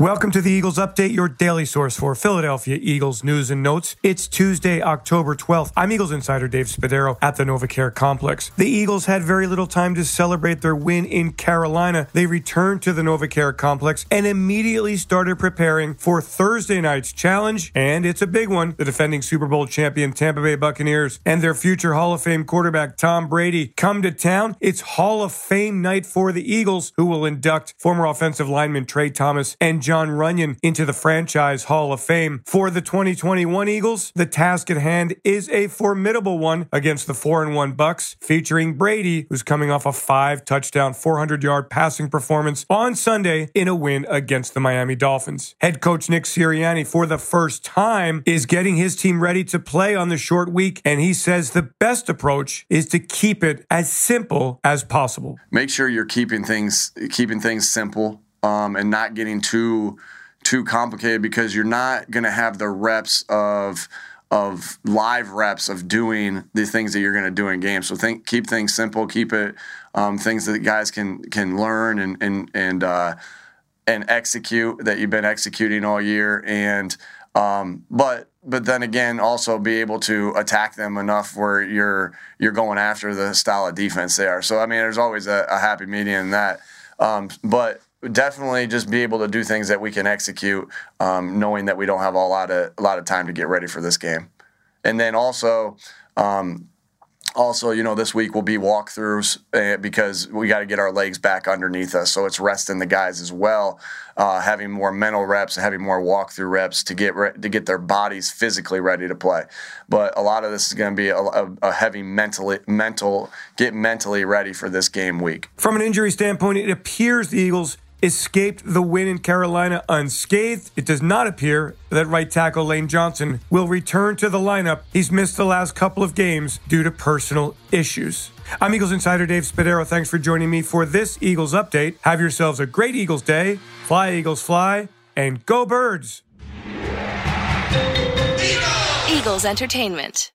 Welcome to the Eagles Update, your daily source for Philadelphia Eagles news and notes. It's Tuesday, October 12th. I'm Eagles insider Dave Spadaro at the NovaCare Complex. The Eagles had very little time to celebrate their win in Carolina. They returned to the NovaCare Complex and immediately started preparing for Thursday night's challenge, and it's a big one. The defending Super Bowl champion Tampa Bay Buccaneers and their future Hall of Fame quarterback Tom Brady come to town. It's Hall of Fame night for the Eagles, who will induct former offensive lineman Tra Thomas and Jon Runyan into the franchise Hall of Fame. For the 2021 Eagles, the task at hand is a formidable one against the 4 and 1 Bucks, featuring Brady, who's coming off a five touchdown, 400 yard passing performance on Sunday in a win against the Miami Dolphins. Head coach Nick Sirianni, for the first time, is getting his team ready to play on the short week, and he says the best approach is to keep it as simple as possible. Make sure you're keeping things keeping things simple um, and not getting too too complicated because you're not going to have the reps of of live reps of doing the things that you're going to do in games. So think, keep things simple, keep it um, things that guys can can learn and and and uh, and execute that you've been executing all year. And um, but but then again, also be able to attack them enough where you're you're going after the style of defense they are. So I mean, there's always a, a happy medium in that. Um, but definitely just be able to do things that we can execute, um, knowing that we don't have a lot of a lot of time to get ready for this game, and then also. Um, also, you know, this week will be walkthroughs uh, because we got to get our legs back underneath us. So it's resting the guys as well, uh, having more mental reps, having more walkthrough reps to get re- to get their bodies physically ready to play. But a lot of this is going to be a, a, a heavy mentally mental get mentally ready for this game week. From an injury standpoint, it appears the Eagles escaped the win in Carolina unscathed. It does not appear that right tackle Lane Johnson will return to the lineup. He's missed the last couple of games due to personal issues. I'm Eagles insider Dave Spadaro. Thanks for joining me for this Eagles update. Have yourselves a great Eagles day. Fly, Eagles, fly, and go, birds. Eagles Entertainment.